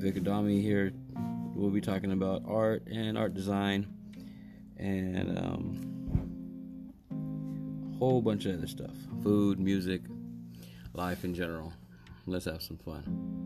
Vicadami here. We'll be talking about art and art design and um, a whole bunch of other stuff food, music, life in general. Let's have some fun.